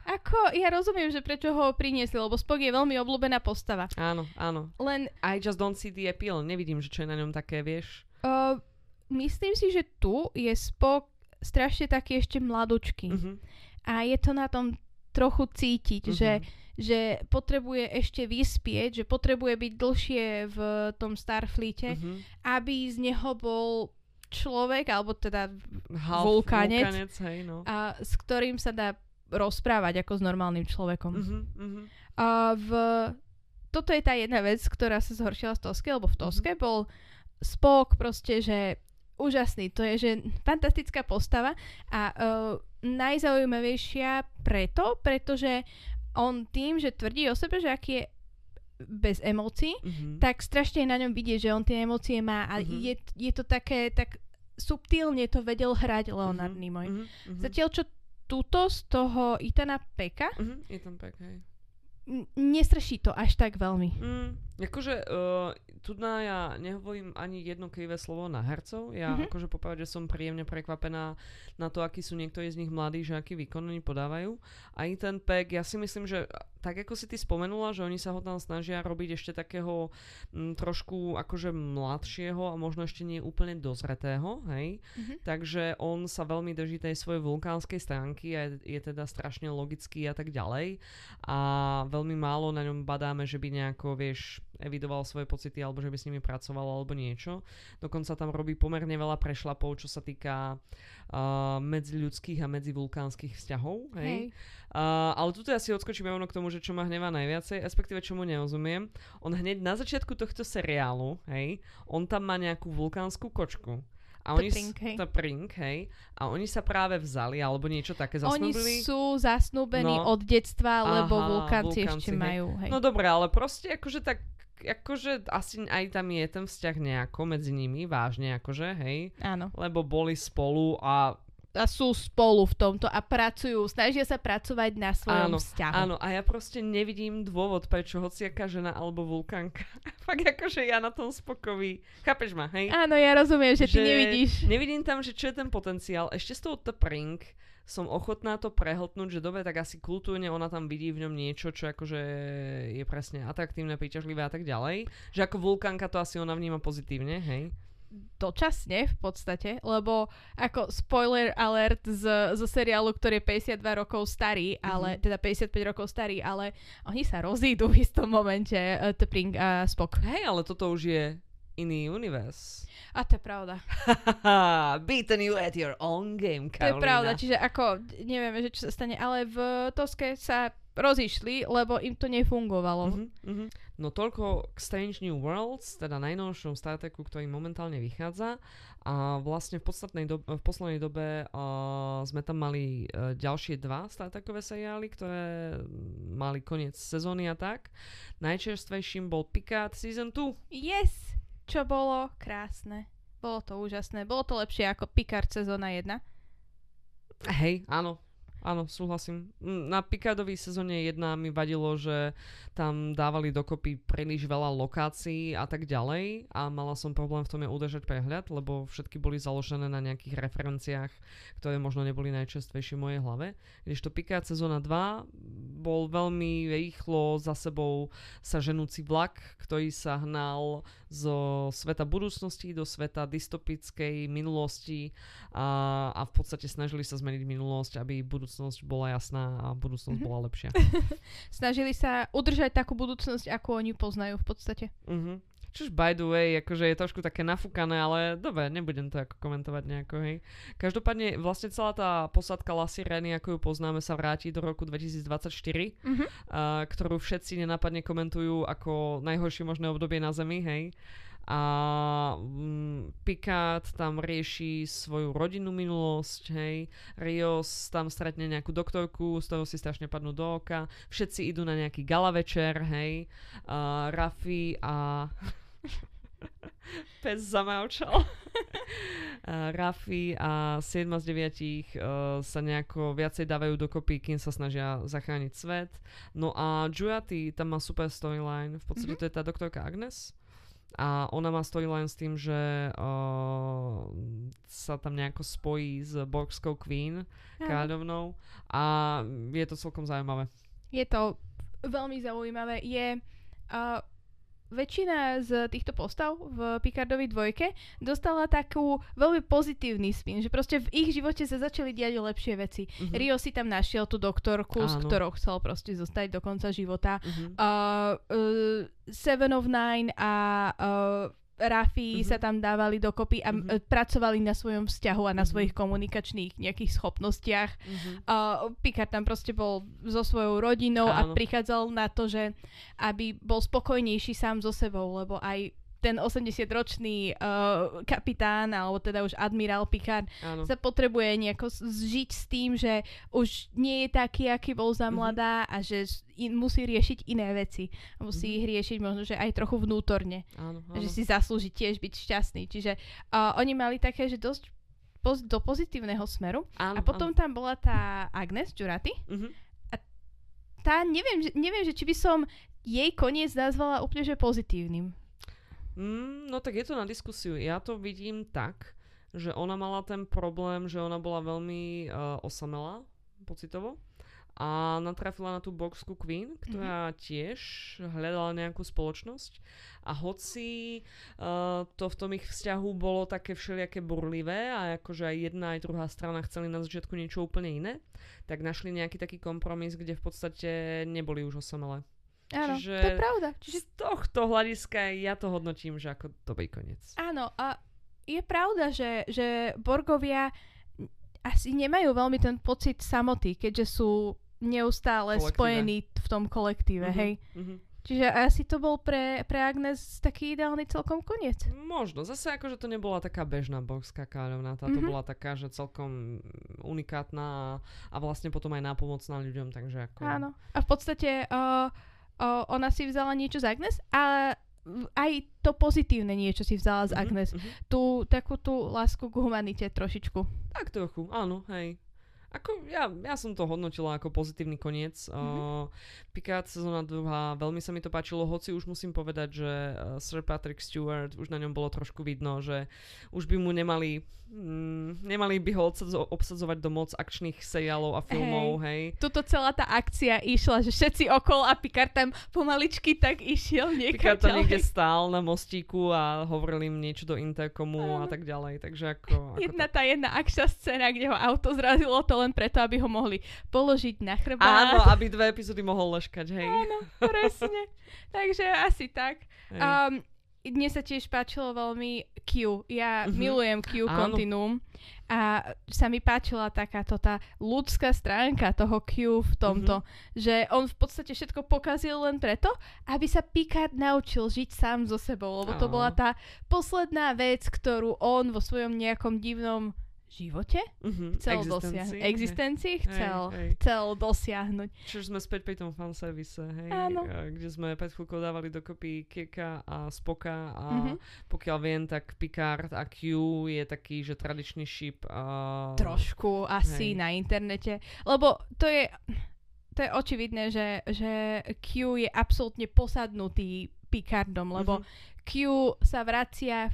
Ako, ja rozumiem, že prečo ho priniesli, lebo Spock je veľmi obľúbená postava. áno, áno. Len I just don't see the appeal. Nevidím, že čo je na ňom také, vieš. uh, myslím si, že tu je Spock strašne taký ešte mladučký. Mhm. A je to na tom trochu cítiť, Mhm. že, že potrebuje ešte vyspieť, že potrebuje byť dlhšie v tom Starfleete, Mhm. aby z neho bol človek, alebo teda Half Vulkánec. vulkánec, hej, no. a, s ktorým sa dá rozprávať ako s normálnym človekom. Mhm, mhm. A v... Toto je tá jedna vec, ktorá sa zhoršila z Toske, lebo v Toske Mhm. bol Spock proste, že úžasný. To je, že fantastická postava a uh, najzaujímavejšia preto, pretože on tým, že tvrdí o sebe, že aký je bez emócií, Mhm. tak strašne na ňom vidieť, že on tie emócie má a Mhm. je, je to také, tak subtilne to vedel hrať Leonard Mhm, Nimoy. mhm, mhm. Zatiaľ, čo túto z toho Itana Peka Mhm, je tam pek, hej. n- nestrší to až tak veľmi. Mm, akože, uh, tu na ja nehovorím ani jedno krivé slovo na hercov. Ja Mhm. akože popravde som príjemne prekvapená na to, akí sú niektorí z nich mladí, že aký výkon oni podávajú. Aj ten Pek, ja si myslím, že tak ako si ty spomenula, že oni sa ho tam snažia robiť ešte takého mm, trošku akože mladšieho a možno ešte nie úplne dozretého, hej. Mhm. Takže on sa veľmi drží tej svojej vulkánskej stránky a je, je teda strašne logický a tak ďalej. A veľmi málo na ňom badáme, že by nejako, vieš, evidoval svoje pocity alebo že by s nimi pracoval alebo niečo. Dokonca tam robí pomerne veľa prešlapov, čo sa týka uh, medziľudských a medzivulkánskych vzťahov. Hej? Hej. Uh, ale tuto ja si odskočím rovno k tomu, že čo ma hnevá najviacej, respektíve čomu nerozumiem. On hneď na začiatku tohto seriálu, hej, on tam má nejakú vulkánsku kočku. A oni Prink, hej. to Prink, hej. A oni sa práve vzali, alebo niečo také Oni zasnúbili. sú zasnúbení No. od detstva, lebo Aha, vulkánci vulkánci, ešte hej. majú. Hej. No dobre, ale proste akože tak akože asi aj tam je ten vzťah nejako medzi nimi, vážne akože, hej. Áno. Lebo boli spolu a A sú spolu v tomto a pracujú, snažia sa pracovať na svojom Áno, vzťahu. Áno, a ja proste nevidím dôvod, prečo hociaká žena alebo vulkánka. Fakt akože ja na tom spokový. Chápeš ma, hej? Áno, ja rozumiem, že, ty nevidíš. Nevidím tam, že čo je ten potenciál. Ešte z toho Prink som ochotná to prehltnúť, že dobre, tak asi kultúrne ona tam vidí v ňom niečo, čo akože je presne atraktívne, príťažlivé a tak ďalej. Že ako vulkánka to asi ona vníma pozitívne, hej? Dočasne v podstate, lebo ako spoiler alert z, zo seriálu, ktorý je 52 rokov starý, ale, Mhm. teda 55 rokov starý, ale oni sa rozídu v istom momente, uh, Tepring a Spock. Hej, ale toto už je iný univerz. A to je pravda. Beaten you at your own game, To je pravda, čiže ako, nevieme, že čo sa stane, ale v Toske sa rozišli, lebo im to nefungovalo. Mhm, mhm. No toľko k Strange New Worlds, teda najnovšom Star Treku, ktorý momentálne vychádza. A vlastne v, podstatnej do- v poslednej dobe uh, sme tam mali uh, ďalšie dva Star Trekové seriály, ktoré mali koniec sezóny a tak. Najčerstvejším bol Picard Season 2. Yes! Čo bolo krásne. Bolo to úžasné. Bolo to lepšie ako Picard sezóna 1. Hej, áno. Áno, súhlasím. Mm, Na Picardovej sezóne 1 mi vadilo, že tam dávali dokopy príliš veľa lokácií a tak ďalej a mala som problém v tom je udržať prehľad, lebo všetky boli založené na nejakých referenciách, ktoré možno neboli najčastejšie v mojej hlave. Kdežto Picard sezóna 2 bol veľmi rýchlo za sebou sa ženúci vlak, ktorý sa hnal zo sveta budúcnosti do sveta dystopickej minulosti a, a v podstate snažili sa zmeniť minulosť, aby budúcnosť bola jasná a budúcnosť Mhm. bola lepšia. Snažili sa udržať takú budúcnosť, ako oni poznajú v podstate. Mhm. Čož by the way, akože je trošku také nafúkané, ale dobre, nebudem to ako komentovať nejako, hej. Každopádne vlastne celá tá posádka Lassie Reny, ako ju poznáme, sa vráti do roku 2024, Mhm. a, ktorú všetci nenápadne komentujú ako najhoršie možné obdobie na Zemi, hej. A mm, Picard tam rieši svoju rodinnú minulosť, hej. Rios tam stretne nejakú doktorku, z toho si strašne padnú do oka. Všetci idú na nejaký gala večer, hej. A Rafi a... Pes zamaučal. A Rafi a 7 z 9 uh, sa nejako viacej dávajú dokopy, kým sa snažia zachrániť svet. No a Jurati tam má super storyline. V podstate Mhm. to je tá doktorka Agnes. A ona má storyline s tým, že uh, sa tam nejako spojí s Borgskou Queen, Áno. kráľovnou. A je to celkom zaujímavé. Je to veľmi zaujímavé. Je uh, väčšina z týchto postav v Picardovej dvojke dostala takú veľmi pozitívny spin, že proste v ich živote sa začali diať lepšie veci. Mhm. Rio si tam našiel tú doktorku, s Áno. ktorou chcel proste zostať do konca života. Mhm. Uh, uh, Seven of Nine a uh, Rafi Mhm. sa tam dávali dokopy a Mhm. uh, pracovali na svojom vzťahu a na Mhm. svojich komunikačných nejakých schopnostiach. Mhm. Uh, Picard tam proste bol so svojou rodinou a Áno. prichádzal na to, že aby bol spokojnejší sám so sebou, lebo aj ten 80-ročný uh, kapitán, alebo teda už admirál Picard Áno. sa potrebuje nejako s- žiť s tým, že už nie je taký, aký bol za Mhm. mladá a že in, musí riešiť iné veci. A musí Mhm. ich riešiť možno, že aj trochu vnútorne. Áno, A áno. Že si zaslúži tiež byť šťastný. Čiže uh, oni mali také, že dosť poz- do pozitívneho smeru. áno, A potom tam bola tá Agnes Jurati. Mhm. Tá, neviem, neviem, že či by som jej koniec nazvala úplne, že pozitívnym. Mm, no tak je to na diskusiu. Ja to vidím tak, že ona mala ten problém, že ona bola veľmi uh, osamelá pocitovo a natrafila na tú boxku Queen, ktorá tiež hľadala nejakú spoločnosť a hoci uh, to v tom ich vzťahu bolo také všelijaké burlivé a akože aj jedna aj druhá strana chceli na začiatku niečo úplne iné, tak našli nejaký taký kompromis, kde v podstate neboli už osamelé. Áno, Čiže- to je pravda. Čiže z tohto hľadiska ja to hodnotím, že ako dobrý koniec. Áno, a je pravda, že, že Borgovia asi nemajú veľmi ten pocit samoty, keďže sú neustále Kolektíve. spojení v tom kolektíve, Mhm, hej. mhm. Čiže asi to bol pre, pre Agnes taký ideálny celkom koniec. Možno. Zase akože to nebola taká bežná boxská kráľovná. Táto Mhm. bola taká, že celkom unikátna a, a vlastne potom aj nápomocná ľuďom, takže ako... Áno. A v podstate uh, uh, ona si vzala niečo z Agnes, ale aj to pozitívne niečo si vzala z Mhm, Agnes. mhm. Tú takú tú lásku k humanite trošičku. Tak trochu, áno, hej. Ako ja, ja som to hodnotila ako pozitívny koniec. Mm-hmm. Uh, Picard sezóna druhá, veľmi sa mi to páčilo, hoci už musím povedať, že uh, Sir Patrick Stewart, už na ňom bolo trošku vidno, že už by mu nemali mm, nemali by ho obsadzo- obsadzovať do moc akčných seriálov a filmov, hej. hej. Tuto celá tá akcia išla, že všetci okolo a Picard tam pomaličky tak išiel niekam Picard to niekde stál na mostíku a hovoril im niečo do interkomu a tak ďalej, takže ako... ako jedna tá jedna akčná scéna, kde ho auto zrazilo, to len preto, aby ho mohli položiť na chrbát. Áno, aby dve epizódy mohol leškať, hej. Áno, presne. Takže asi tak. Um, mne sa tiež páčilo veľmi Q. Ja uh-huh. milujem Q Áno. Continuum. A sa mi páčila takáto tá ľudská stránka toho Q v tomto, uh-huh. že on v podstate všetko pokazil len preto, aby sa Picard naučil žiť sám so sebou, lebo to bola tá posledná vec, ktorú on vo svojom nejakom divnom živote uh-huh. chcel dosiahnuť. Existencii chcel, hej, hej. chcel dosiahnuť. Čiže sme späť pri tom fanservice, hej, Áno. kde sme pred chvíľkou dávali dokopy Kirka a Spoka a uh-huh. pokiaľ viem, tak Picard a Q je taký, že tradičný šip. A... Trošku asi hej. na internete, lebo to je to je očividné, že, že Q je absolútne posadnutý Picardom, lebo uh-huh. Q sa vracia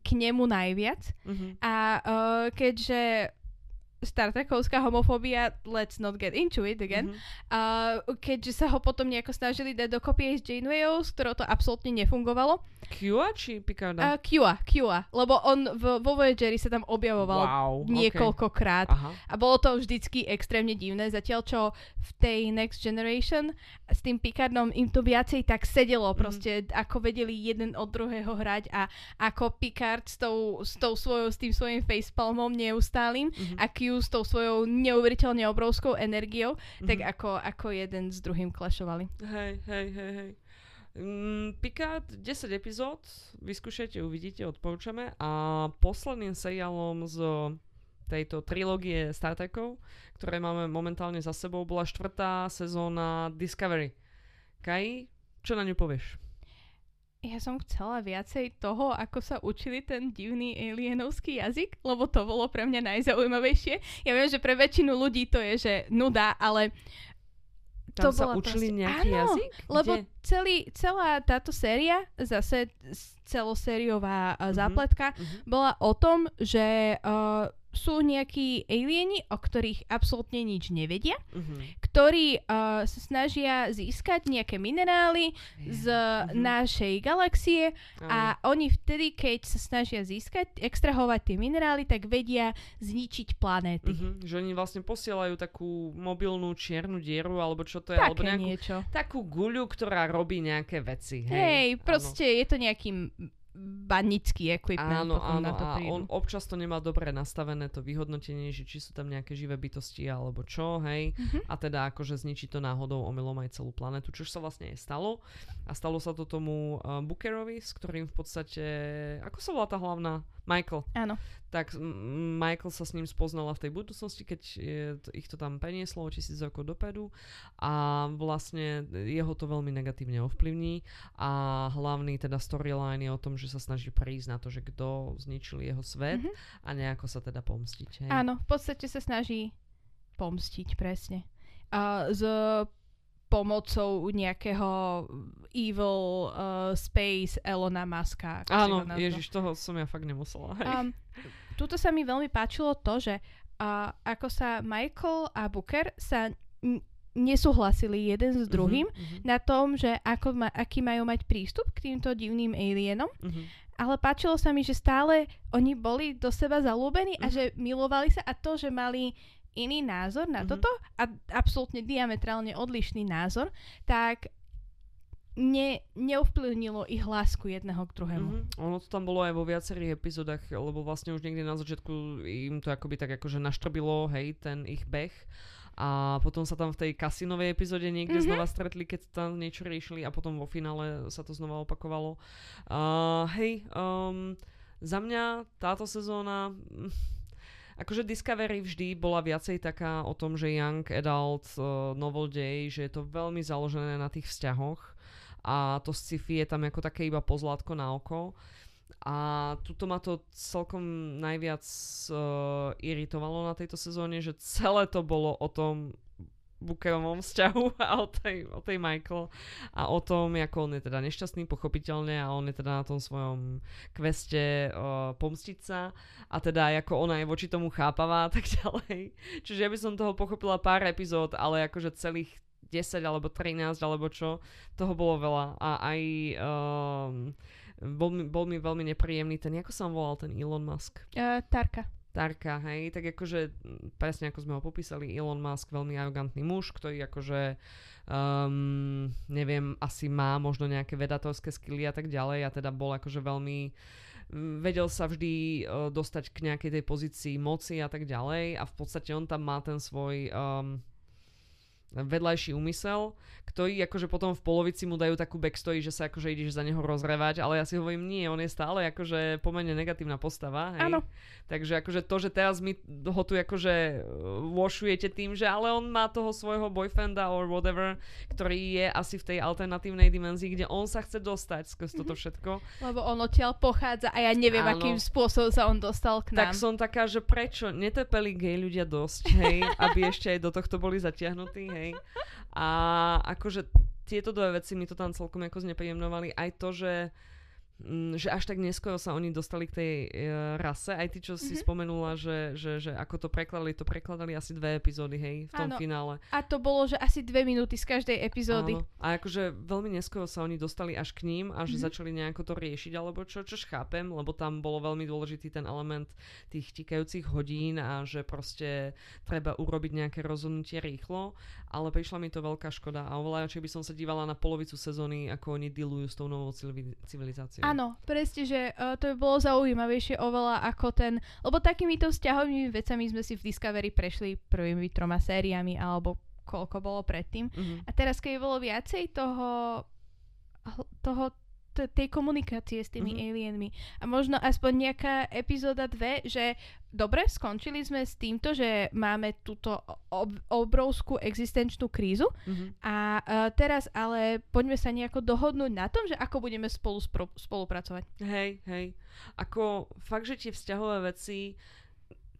k nemu najviac. Uh-huh. A uh, keďže Star Trekovská homofóbia, let's not get into it again, mm-hmm. uh, keďže sa ho potom nejako snažili dať dokopy aj s Janewayou, s ktorou to absolútne nefungovalo. Q či Picarda? Uh, Q Q lebo on v, vo Voyageri sa tam objavoval wow, niekoľkokrát okay. a bolo to vždycky extrémne divné, zatiaľ čo v tej Next Generation s tým Picardom im to viacej tak sedelo, mm-hmm. proste ako vedeli jeden od druhého hrať a ako Picard s tou, s tou svojou, s tým svojím facepalmom neustálým mm-hmm. a Q s tou svojou neuveriteľne obrovskou energiou, mm-hmm. tak ako, ako jeden s druhým klašovali. Hej, hej, hej, hej. Mm, Picard 10 epizód, vyskúšajte, uvidíte, odporúčame. A posledným seriálom z tejto trilógie Star Trekov, ktoré máme momentálne za sebou, bola štvrtá sezóna Discovery. Kai, čo na ňu povieš? Ja som chcela viacej toho, ako sa učili ten divný alienovský jazyk, lebo to bolo pre mňa najzaujímavejšie. Ja viem, že pre väčšinu ľudí to je, že nuda, ale tam to sa učili proste... nejaký Áno, jazyk? lebo celý, celá táto séria, zase celosériová uh, zápletka, uh-huh. bola o tom, že uh, sú nejakí alieni, o ktorých absolútne nič nevedia, uh-huh. ktorí uh, sa snažia získať nejaké minerály yeah. z uh-huh. našej galaxie uh-huh. a oni vtedy, keď sa snažia získať, extrahovať tie minerály, tak vedia zničiť planéty. Uh-huh. Že oni vlastne posielajú takú mobilnú čiernu dieru, alebo čo to je, Také alebo nejakú, niečo. takú guľu, ktorá robí nejaké veci. Hej, hej proste je to nejaký banický equipment. Áno, áno, na to a on občas to nemá dobre nastavené, to vyhodnotenie, že či sú tam nejaké živé bytosti alebo čo, hej. Mm-hmm. A teda akože zničí to náhodou omylom aj celú planetu, čo sa vlastne aj stalo. A stalo sa to tomu uh, Bookerovi, s ktorým v podstate, ako sa volá tá hlavná? Michael. Áno. Tak Michael sa s ním spoznala v tej budúcnosti, keď ich to tam prenieslo o tisíc rokov dopredu a vlastne jeho to veľmi negatívne ovplyvní a hlavný teda storyline je o tom, že sa snaží prísť na to, že kto zničil jeho svet mm-hmm. a nejako sa teda pomstiť. Hej? Áno, v podstate sa snaží pomstiť, presne. A z pomocou nejakého evil uh, space Elona Muska. Áno, ježiš, toho som ja fakt nemusela. Um, tuto sa mi veľmi páčilo to, že uh, ako sa Michael a Booker sa n- nesúhlasili jeden s mhm, druhým uh-huh, uh-huh. na tom, že ako ma, aký majú mať prístup k týmto divným alienom. Uh-huh. Ale páčilo sa mi, že stále oni boli do seba zalúbení uh-huh. a že milovali sa a to, že mali iný názor na mm-hmm. toto a absolútne diametrálne odlišný názor, tak ne, neovplyvnilo ich lásku jedného k druhému. Mm-hmm. Ono to tam bolo aj vo viacerých epizódach, lebo vlastne už niekde na začiatku im to akoby tak akože naštrbilo, hej, ten ich beh. A potom sa tam v tej kasinovej epizóde niekde mm-hmm. znova stretli, keď tam niečo riešili a potom vo finále sa to znova opakovalo. Uh, hej, um, za mňa táto sezóna... Akože Discovery vždy bola viacej taká o tom, že young adult, uh, novel day, že je to veľmi založené na tých vzťahoch a to sci-fi je tam ako také iba pozlátko na oko. A tuto ma to celkom najviac uh, iritovalo na tejto sezóne, že celé to bolo o tom Bookerovom vzťahu a o tej, o tej Michael a o tom, ako on je teda nešťastný, pochopiteľne a on je teda na tom svojom kveste uh, pomstiť sa a teda ako ona je voči tomu chápavá a tak ďalej. Čiže ja by som toho pochopila pár epizód, ale akože celých 10 alebo 13 alebo čo, toho bolo veľa a aj um, bol, mi, bol mi veľmi nepríjemný ten, ako sa volal ten Elon Musk? Uh, Tarka. Tarka, hej, tak akože presne ako sme ho popísali, Elon Musk, veľmi arogantný muž, ktorý akože um, neviem, asi má možno nejaké vedatorské skily a tak ďalej a teda bol akože veľmi vedel sa vždy uh, dostať k nejakej tej pozícii moci a tak ďalej a v podstate on tam má ten svoj um, vedľajší úmysel, ktorý akože potom v polovici mu dajú takú backstory, že sa akože ideš za neho rozrevať, ale ja si hovorím, nie, on je stále akože pomerne negatívna postava, hej. Áno. Takže akože to, že teraz mi ho tu akože vošujete tým, že ale on má toho svojho boyfrienda or whatever, ktorý je asi v tej alternatívnej dimenzii, kde on sa chce dostať skrz toto mhm. všetko. Lebo on odtiaľ pochádza a ja neviem, Áno. akým spôsobom sa on dostal k nám. Tak som taká, že prečo netepeli gay ľudia dosť, hej, aby ešte aj do tohto boli zatiahnutí, hej hej. A akože tieto dve veci mi to tam celkom ako znepríjemnovali. Aj to, že že až tak neskoro sa oni dostali k tej uh, rase. Aj ty, čo si mm-hmm. spomenula, že, že, že ako to prekladali, to prekladali asi dve epizódy, hej, v tom Áno. finále. A to bolo, že asi dve minúty z každej epizódy. Áno. A akože veľmi neskoro sa oni dostali až k ním a že mm-hmm. začali nejako to riešiť, alebo čo, čo chápem, lebo tam bolo veľmi dôležitý ten element tých tikajúcich hodín a že proste treba urobiť nejaké rozhodnutie rýchlo, ale prišla mi to veľká škoda a oveľa by som sa dívala na polovicu sezóny, ako oni dealujú s tou novou civilizáciou. Áno, presne, že uh, to by bolo zaujímavejšie oveľa ako ten, lebo takýmito vzťahovými vecami sme si v Discovery prešli prvými troma sériami alebo koľko bolo predtým. Mm-hmm. A teraz, keď bolo viacej toho, toho t- tej komunikácie s tými mm-hmm. alienmi. A možno aspoň nejaká epizóda dve, že dobre, skončili sme s týmto, že máme túto ob- obrovskú existenčnú krízu mm-hmm. a uh, teraz ale poďme sa nejako dohodnúť na tom, že ako budeme spolu spro- spolupracovať. Hej, hej. Ako fakt, že tie vzťahové veci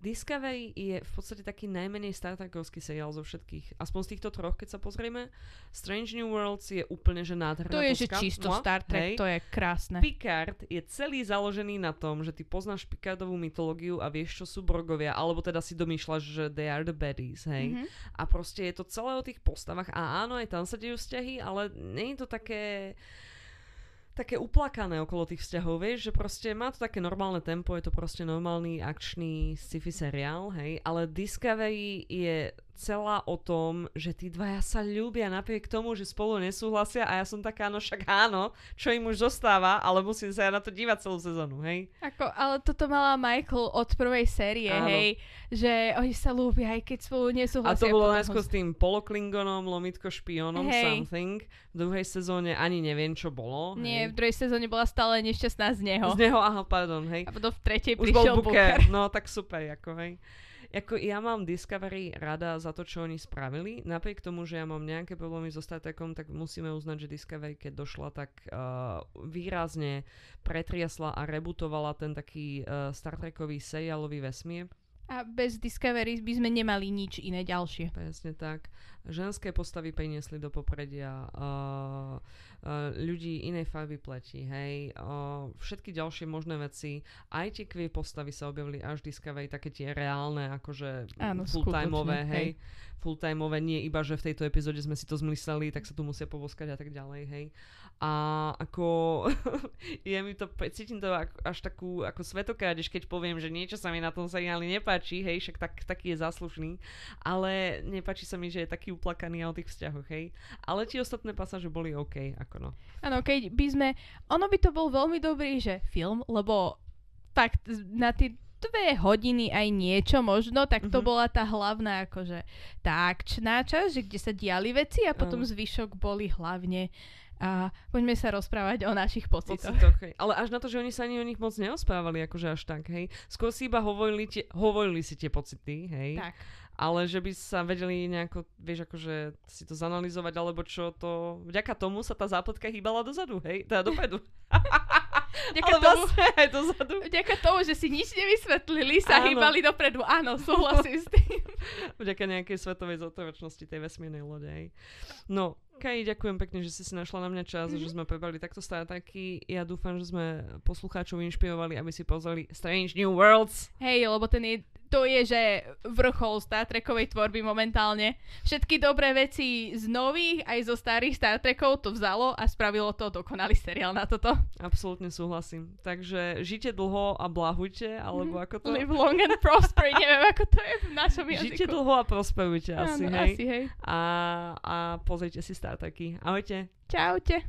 Discovery je v podstate taký najmenej Star Trekovský seriál zo všetkých. Aspoň z týchto troch, keď sa pozrieme. Strange New Worlds je úplne že nádherná To je že čisto no, Star Trek, hej. to je krásne. Picard je celý založený na tom, že ty poznáš Picardovú mytológiu a vieš, čo sú Borgovia, alebo teda si domýšľaš, že they are the baddies, hej. Mm-hmm. A proste je to celé o tých postavách a áno, aj tam sa dejú vzťahy, ale nie je to také také uplakané okolo tých vzťahov, vieš, že proste má to také normálne tempo, je to proste normálny akčný sci-fi seriál, hej, ale Discovery je celá o tom, že tí dvaja sa ľúbia napriek tomu, že spolu nesúhlasia a ja som taká, no však áno, čo im už zostáva, ale musím sa ja na to dívať celú sezónu, hej. Ako, ale toto mala Michael od prvej série, áno. hej, že oni sa ľúbia, aj keď spolu nesúhlasia. A to bolo najskôr s tým poloklingonom, lomitko špiónom, hey. something. V druhej sezóne ani neviem, čo bolo. Nie, hej. v druhej sezóne bola stále nešťastná z neho. Z neho, aha, pardon, hej. A potom v tretej Už prišiel bol Booker. Booker. No, tak super, ako hej. Ako ja mám Discovery rada za to, čo oni spravili. Napriek tomu, že ja mám nejaké problémy so Star Trekom, tak musíme uznať, že Discovery, keď došla, tak uh, výrazne pretriasla a rebootovala ten taký uh, Star Trekový seriálový vesmír. A bez Discovery by sme nemali nič iné ďalšie. Presne tak. Ženské postavy priniesli do popredia. Ľudí inej farby pleti, hej. Všetky ďalšie možné veci. Aj tie queer postavy sa objavili až v Discovery, také tie reálne, akože full-timeové, hej. hej. Full-timeové, nie iba, že v tejto epizóde sme si to zmysleli, tak sa tu musia povoskať a tak ďalej, hej. A ako je mi to, cítim to až takú ako svetokrádež, keď poviem, že niečo sa mi na tom seriáli nepáči, hej, však tak, taký je zaslušný, ale nepáči sa mi, že je taký uplakaný o tých vzťahoch, hej. Ale tie ostatné pasáže boli OK, ako no. Áno, keď by sme, ono by to bol veľmi dobrý, že film, lebo fakt na tie dve hodiny aj niečo možno, tak to mm-hmm. bola tá hlavná akože tá akčná časť, že kde sa diali veci a potom uh. zvyšok boli hlavne a poďme sa rozprávať o našich pocitoch. pocitoch hej. Ale až na to, že oni sa ani o nich moc neospávali, akože až tak, hej. Skôr si iba hovorili, tie, hovorili si tie pocity, hej. Tak. Ale že by sa vedeli nejako, vieš, akože si to zanalizovať, alebo čo to... Vďaka tomu sa tá zápletka hýbala dozadu, hej. Teda dopredu. Vďaka Ale tomu, vlastne aj dozadu. vďaka tomu, že si nič nevysvetlili, sa Áno. hýbali dopredu. Áno, súhlasím s tým. Vďaka nejakej svetovej zotrovačnosti tej vesmírnej lode. No, Kai, ďakujem pekne, že si si našla na mňa čas, mm-hmm. že sme prebrali takto Star Treky. Ja dúfam, že sme poslucháčov inšpirovali, aby si pozreli Strange New Worlds. Hej, lebo ten je, to je, že vrchol Star Trekovej tvorby momentálne. Všetky dobré veci z nových aj zo starých Star Trekov to vzalo a spravilo to dokonalý seriál na toto. Absolútne súhlasím. Takže žite dlho a blahujte, alebo ako to... Live long and prosper, neviem ako to je v našom jazyku. Žite dlho a prosperujte asi, Áno, hej. asi, hej. A, a pozrite si Star Treky. Ahojte. Čaute.